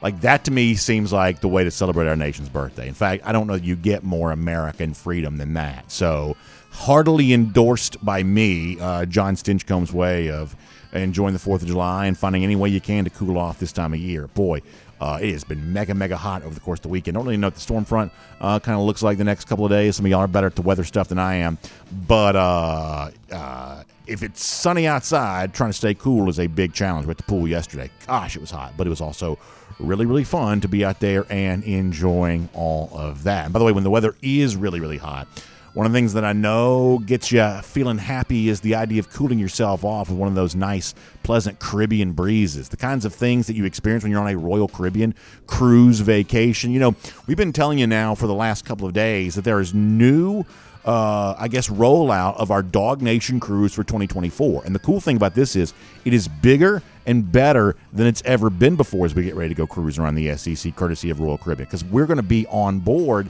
Like that to me seems like the way to celebrate our nation's birthday. In fact, I don't know you get more American freedom than that. So, heartily endorsed by me, uh, Jon Stinchcomb's way of enjoying the 4th of July and finding any way you can to cool off this time of year. Boy, uh, it has been mega, mega hot over the course of the weekend. I don't really know what the storm front uh, kind of looks like the next couple of days. Some of y'all are better at the weather stuff than I am. But uh, uh, if it's sunny outside, trying to stay cool is a big challenge. We were at the pool yesterday. Gosh, it was hot, but it was also really, really fun to be out there and enjoying all of that. And by the way, when the weather is really, really hot, one of the things that I know gets you feeling happy is the idea of cooling yourself off with one of those nice, pleasant Caribbean breezes. The kinds of things that you experience when you're on a Royal Caribbean cruise vacation. You know, we've been telling you now for the last couple of days that there is new uh, I guess, rollout of our DawgNation cruise for 2024. And the cool thing about this is it is bigger and better than it's ever been before as we get ready to go cruise around the SEC, courtesy of Royal Caribbean, because we're going to be on board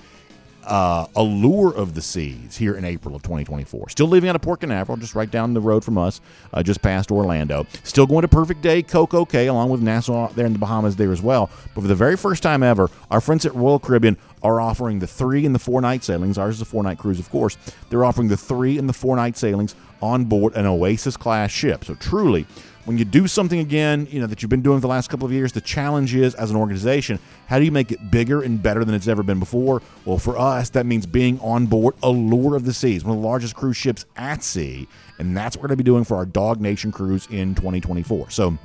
uh, Allure of the Seas here in April of 2024. Still leaving out of Port Canaveral, just right down the road from us, uh, just past Orlando. Still going to Perfect Day, Coco Cay, along with Nassau there in the Bahamas there as well. But for the very first time ever, our friends at Royal Caribbean are offering the three and the four night sailings. Ours is a four night cruise, of course. They're offering the three and the four night sailings on board an Oasis class ship. So truly, when you do something again, you know that you've been doing for the last couple of years, the challenge is as an organization, how do you make it bigger and better than it's ever been before? Well, for us, that means being on board Allure of the Seas, one of the largest cruise ships at sea, and that's what we're going to be doing for our DawgNation cruise in 2024. So.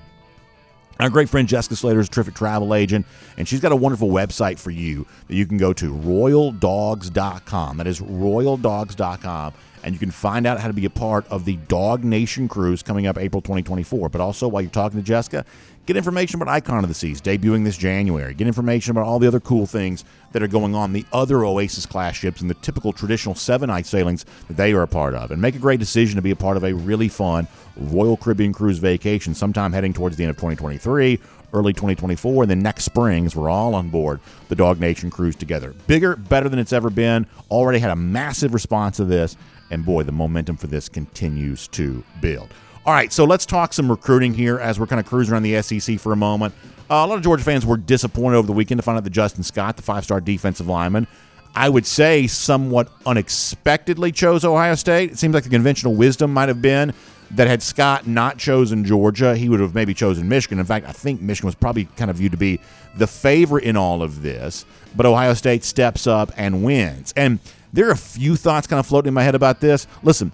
Our great friend Jessica Slater is a terrific travel agent, and she's got a wonderful website for you that you can go to royaldogs.com. That is royaldogs.com and you can find out how to be a part of the DawgNation cruise coming up April 2024. But also, while you're talking to Jessica, get information about Icon of the Seas debuting this January. Get information about all the other cool things that are going on, the other Oasis class ships, and the typical traditional seven night sailings that they are a part of. And make a great decision to be a part of a really fun Royal Caribbean cruise vacation sometime heading towards the end of 2023 early 2024, and then next spring, as we're all on board the DawgNation cruise together. Bigger, better than it's ever been. Already had a massive response to this, and boy, the momentum for this continues to build. All right, so let's talk some recruiting here as we're kind of cruising around the SEC for a moment. Uh, a lot of Georgia fans were disappointed over the weekend to find out that Justin Scott, the five star defensive lineman, I would say somewhat unexpectedly chose Ohio State. It seems like the conventional wisdom might have been that had Scott not chosen Georgia, he would have maybe chosen Michigan. In fact, I think Michigan was probably kind of viewed to be the favorite in all of this, but Ohio State steps up and wins. And there are a few thoughts kind of floating in my head about this. Listen,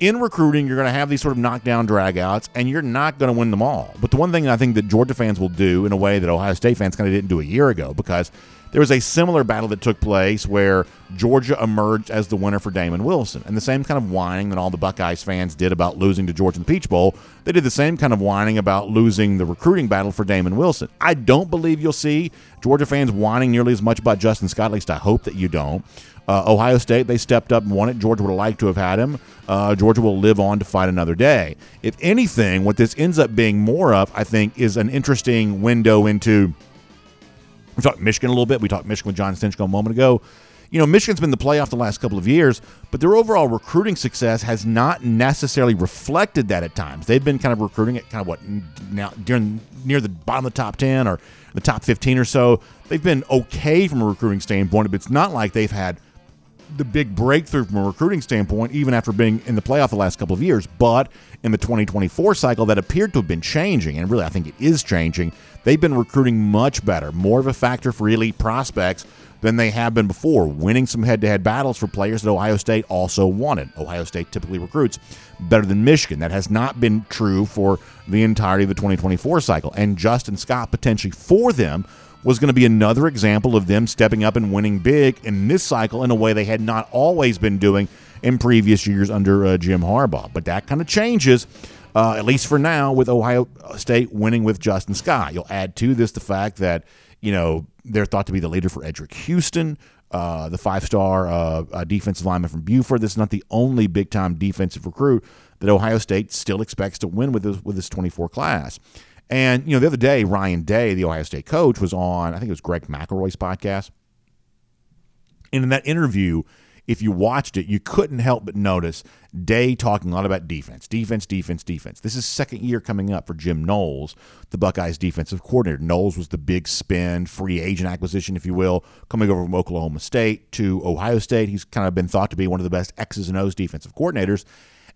in recruiting, you're going to have these sort of knockdown dragouts, and you're not going to win them all. But the one thing I think that Georgia fans will do in a way that Ohio State fans kind of didn't do a year ago, because there was a similar battle that took place where Georgia emerged as the winner for Damon Wilson. And the same kind of whining that all the Buckeyes fans did about losing to Georgia in the Peach Bowl, they did the same kind of whining about losing the recruiting battle for Damon Wilson. I don't believe you'll see Georgia fans whining nearly as much about Justin Scott. At least I hope that you don't. Uh, Ohio State, they stepped up and won it. Georgia would have liked to have had him. Uh, Georgia will live on to fight another day. If anything, what this ends up being more of, I think, is an interesting window into – we talked Michigan a little bit. We talked Michigan with Jon Stinchcomb a moment ago. You know, Michigan's been the playoff the last couple of years, but their overall recruiting success has not necessarily reflected that at times. They've been kind of recruiting at kind of what now during near the bottom of the top ten or the top fifteen or so. They've been okay from a recruiting standpoint, but it's not like they've had the big breakthrough from a recruiting standpoint, even after being in the playoff the last couple of years. But in the 2024 cycle, that appeared to have been changing, and really, I think it is changing. They've been recruiting much better, more of a factor for elite prospects than they have been before, winning some head to head battles for players that Ohio State also wanted. Ohio State typically recruits better than Michigan. That has not been true for the entirety of the 2024 cycle. And Justin Scott potentially for them was going to be another example of them stepping up and winning big in this cycle in a way they had not always been doing in previous years under uh, Jim Harbaugh. But that kind of changes uh, at least for now, with Ohio State winning with Justin Scott. You'll add to this the fact that, you know, they're thought to be the leader for Eddrick Houston, uh, the five star uh, uh, defensive lineman from Buford. This is not the only big time defensive recruit that Ohio State still expects to win with this, with this 24 class. And, you know, the other day, Ryan Day, the Ohio State coach, was on, I think it was Greg McElroy's podcast. And in that interview, if you watched it, you couldn't help but notice Day talking a lot about defense, defense, defense, defense. This is second year coming up for Jim Knowles, the Buckeyes defensive coordinator. Knowles was the big spend, free agent acquisition, if you will, coming over from Oklahoma State to Ohio State. He's kind of been thought to be one of the best X's and O's defensive coordinators.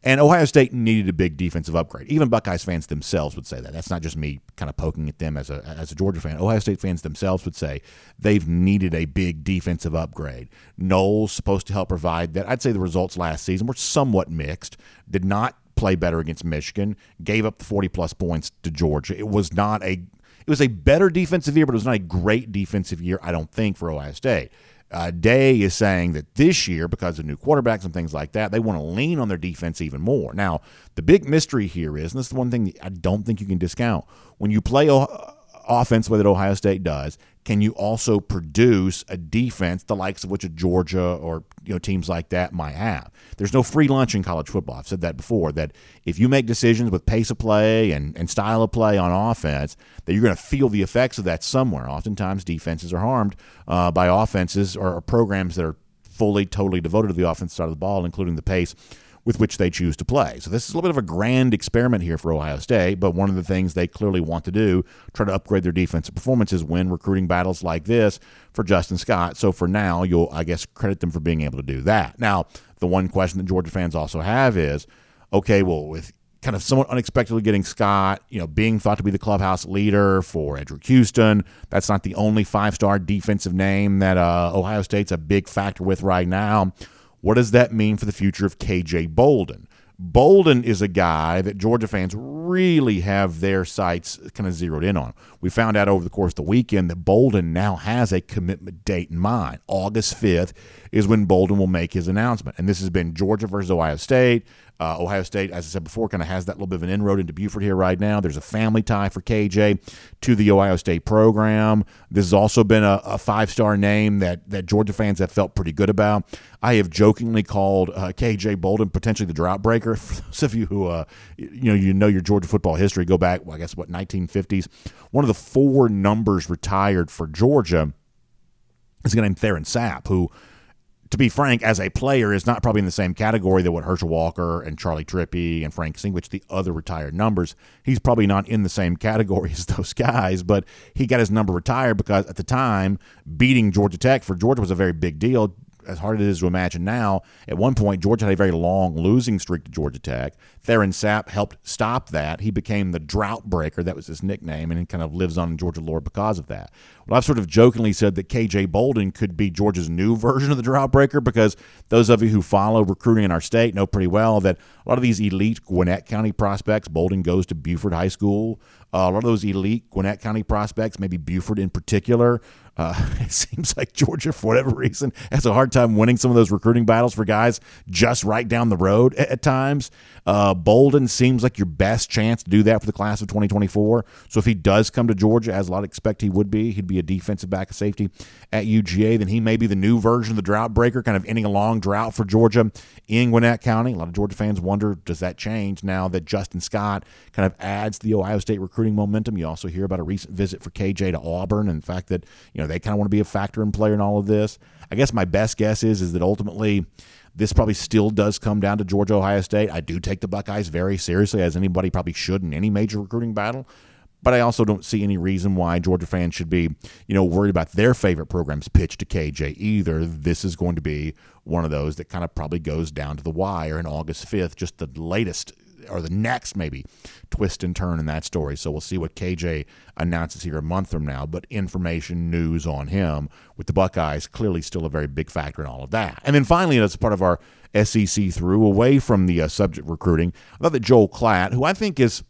And Ohio State needed a big defensive upgrade. Even Buckeyes fans themselves would say that. That's not just me kind of poking at them as a as a Georgia fan. Ohio State fans themselves would say they've needed a big defensive upgrade. Knowles supposed to help provide that. I'd say the results last season were somewhat mixed. Did not play better against Michigan. Gave up the 40 plus points to Georgia. It was not a it was a better defensive year, but it was not a great defensive year, I don't think, for Ohio State. Uh, Day is saying that this year, because of new quarterbacks and things like that, they want to lean on their defense even more. Now, the big mystery here is, and this is the one thing I don't think you can discount, when you play o- offense the way that Ohio State does, can you also produce a defense the likes of which a Georgia or you know teams like that might have? There's no free lunch in college football. I've said that before. That if you make decisions with pace of play and, and style of play on offense, that you're going to feel the effects of that somewhere. Oftentimes, defenses are harmed uh, by offenses or, or programs that are fully, totally devoted to the offense side of the ball, including the pace with which they choose to play. So this is a little bit of a grand experiment here for Ohio State, but one of the things they clearly want to do, try to upgrade their defensive performances, win recruiting battles like this for Justin Scott. So for now, you'll I guess credit them for being able to do that. Now, the one question that Georgia fans also have is, okay, well with kind of somewhat unexpectedly getting Scott, you know, being thought to be the clubhouse leader for Eddrick Houston. That's not the only five star defensive name that uh, Ohio State's a big factor with right now. What does that mean for the future of KJ Bolden? Bolden is a guy that Georgia fans really have their sights kind of zeroed in on. We found out over the course of the weekend that Bolden now has a commitment date in mind. August 5th is when Bolden will make his announcement. And this has been Georgia versus Ohio State. Uh, Ohio State, as I said before, kind of has that little bit of an inroad into Buford here right now. There's a family tie for KJ to the Ohio State program. This has also been a, a five star name that, that Georgia fans have felt pretty good about. I have jokingly called uh, KJ Bolden potentially the drought breaker. <laughs> For those of you who uh, you know you know your Georgia football history, go back, well, I guess what 1950s. One of the four numbers retired for Georgia is a guy named Theron Sapp, who to be frank, as a player, is not probably in the same category that what Herschel Walker and Charley Trippi and Frank Sinkwich, the other retired numbers. He's probably not in the same category <laughs> as those guys, but he got his number retired because at the time, beating Georgia Tech for Georgia was a very big deal as hard as it is to imagine now, at one point Georgia had a very long losing streak to Georgia Tech. Theron Sapp helped stop that. He became the drought breaker. That was his nickname, and he kind of lives on in Georgia lore because of that. Well, I've sort of jokingly said that KJ Bolden could be Georgia's new <laughs> version of the drought breaker because those of you who follow recruiting in our state know pretty well that a lot of these elite Gwinnett County prospects, Bolden goes to Buford High School. Uh, a lot of those elite Gwinnett County prospects, maybe Buford in particular, uh, <laughs> it seems like Georgia, for whatever reason, has a hard time winning some of those recruiting battles for guys just right down the road at, at times. Uh, Bolden seems like your best chance to do that for the class of 2024. So if he does come to Georgia, as a lot expect he would be, he'd be a defensive back of safety at UGA. Then he may be the new version of the drought breaker, kind of ending a long drought for Georgia in Gwinnett County. A lot of Georgia fans wonder, does that change now that Justin Scott kind of adds the Ohio State recruiting momentum? You also hear about a recent visit for KJ to Auburn and the fact that, you know, they kind of want to be a factor in player in all of this. I guess my best guess is is that ultimately this probably still does come down to Georgia Ohio State. I do take the Buckeyes very seriously, as anybody probably should in any major recruiting battle. But I also don't see any reason why Georgia fans should be, you know, worried about their favorite programs pitch to KJ either. This is going to be one of those that kind of probably goes down to the wire in August 5th, just the latest or the next maybe twist and turn in that story. So we'll see what KJ announces here a month from now. But information, news on him with the Buckeyes clearly still a very big factor in all of that. And then finally, as part of our SEC through, away from the uh, subject recruiting, I thought that Joel Klatt, who I think is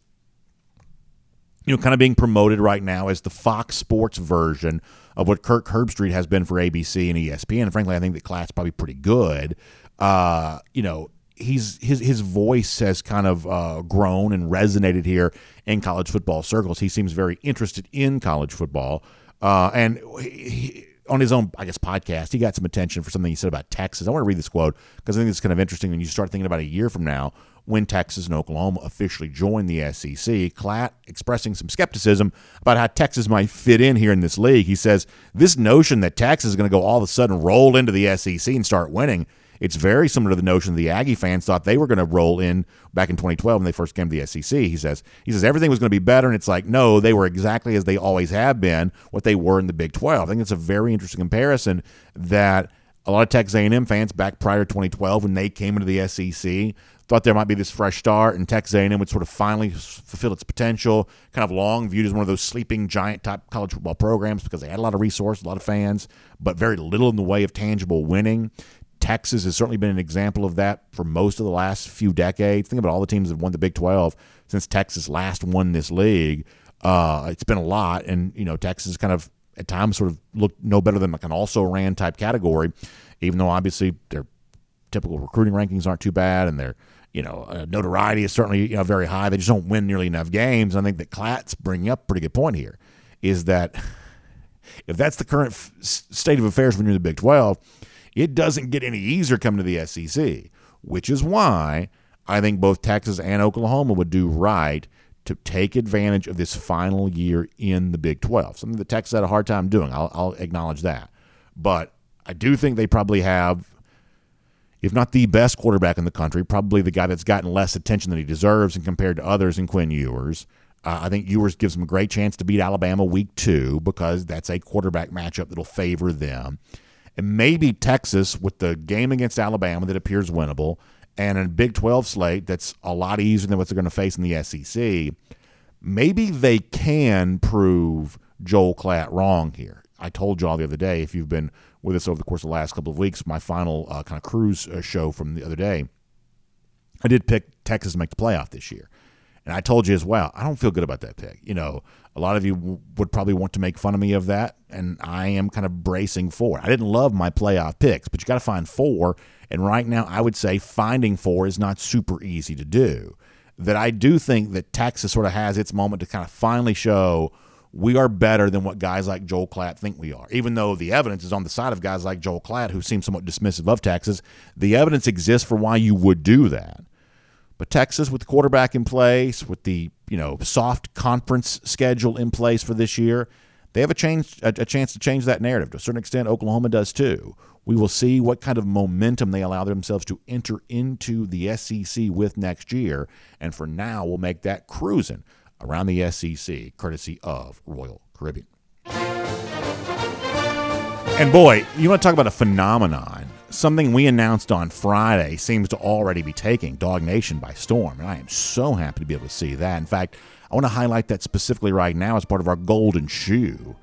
you know, kind of being promoted right now as the Fox Sports version of what Kirk Herbstreit has been for ABC and ESPN. And frankly, I think that Klatt's probably pretty good. Uh, you know, he's his his voice has kind of uh, grown and resonated here in college football circles. He seems very interested in college football, uh, and he, on his own, I guess, podcast, he got some attention for something he said about Texas. I want to read this quote because I think it's kind of interesting when you start thinking about a year from now when Texas and Oklahoma officially join the SEC. Klatt expressing some skepticism about how Texas might fit in here in this league. He says this notion that Texas is going to go all of a sudden roll into the SEC and start winning it's very similar to the notion the Aggie fans thought they were going to roll in back in 2012 when they first came to the SEC. He says he says everything was going to be better, and it's like no, they were exactly as they always have been, what they were in the Big 12. I think it's a very interesting comparison that a lot of Texas A&M fans back prior to 2012 when they came into the SEC thought there might be this fresh start and Texas A&M would sort of finally fulfill its potential. Kind of long viewed as one of those sleeping giant type college football programs because they had a lot of resources, a lot of fans, but very little in the way of tangible winning. Texas has certainly been an example of that for most of the last few decades. Think about all the teams that have won the Big 12 since Texas last won this league. Uh, it's been a lot, and you know Texas kind of at times sort of looked no better than like an also ran type category, even though obviously their typical recruiting rankings aren't too bad, and their you know uh, notoriety is certainly you know very high. They just don't win nearly enough games. I think that Klatt's bringing up a pretty good point here, is that <laughs> If that's the current f- state of affairs when you're in the Big 12, it doesn't get any easier coming to the SEC, which is why I think both Texas and Oklahoma would do right to take advantage of this final year in the Big 12. Something that Texas had a hard time doing. I'll, I'll acknowledge that. But I do think they probably have, if not the best quarterback in the country, probably the guy that's gotten less attention than he deserves and compared to others in Quinn Ewers. Uh, I think Ewers gives them a great chance to beat Alabama week two because that's a quarterback matchup that'll favor them. And maybe Texas, with the game against Alabama that appears winnable, and a Big 12 slate that's a lot easier than what they're going to face in the SEC, maybe they can prove Joel Klatt wrong here. I told y'all the other day, if you've been with us over the course of the last couple of weeks, my final uh, kind of cruise uh, show from the other day, I did pick Texas to make the playoff this year. And I told you as well, I don't feel good about that pick. You know, a lot of you w- would probably want to make fun of me of that, and I am kind of bracing for it. I didn't love my playoff picks, but you got to find four. And right now, I would say finding four is not super easy to do. That I do think that Texas sort of has its moment to kind of finally show we are better than what guys like Joel Klatt think we are. Even though the evidence is on the side of guys like Joel Klatt, who seem somewhat dismissive of Texas, the evidence exists for why you would do that. But Texas, with the quarterback in place, with the you know soft conference schedule in place for this year, they have a change a, a chance to change that narrative to a certain extent. Oklahoma does too. We will see what kind of momentum they allow themselves to enter into the SEC with next year. And for now, we'll make that cruising around the SEC, courtesy of Royal Caribbean. And boy, you want to talk about a phenomenon something we announced on Friday seems to already be taking DawgNation by storm. And I am so happy to be able to see that. In fact, I want to highlight that specifically right now as part of our golden shoe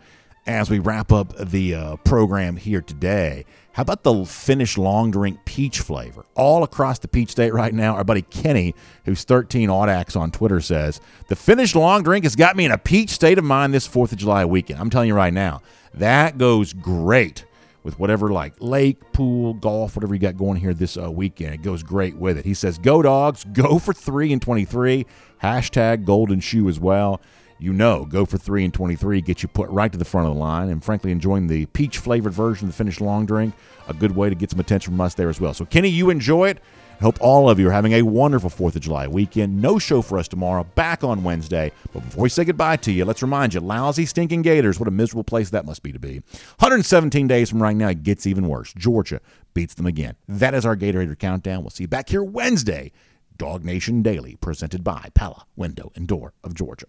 as we wrap up the uh, program here today. How about the Finnish long drink peach flavor? All across the peach state right now, our buddy Kenny, who's 13 Audax on Twitter, says the Finnish long drink has got me in a peach state of mind this 4th of July weekend. I'm telling you right now, that goes great with whatever like lake, pool, golf, whatever you got going here this uh, weekend. It goes great with it. He says, "Go dogs, go for three and 23." Hashtag golden shoe as well. You know, go for three and 23 get you put right to the front of the line. And frankly, enjoying the peach flavored version of the Finnish long drink, a good way to get some attention from us there as well. So, Kenny, you enjoy it. Hope all of you are having a wonderful 4th of July weekend. No show for us tomorrow, back on Wednesday. But before we say goodbye to you, let's remind you lousy, stinking Gators, what a miserable place that must be to be. 117 days from right now, it gets even worse. Georgia beats them again. That is our Gator countdown. We'll see you back here Wednesday. DawgNation Daily, presented by Pella, Window and Door of Georgia.